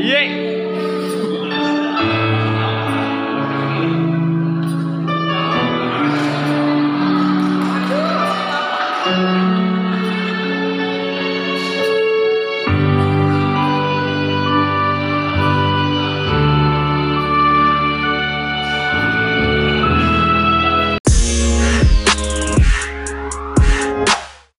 Yeah.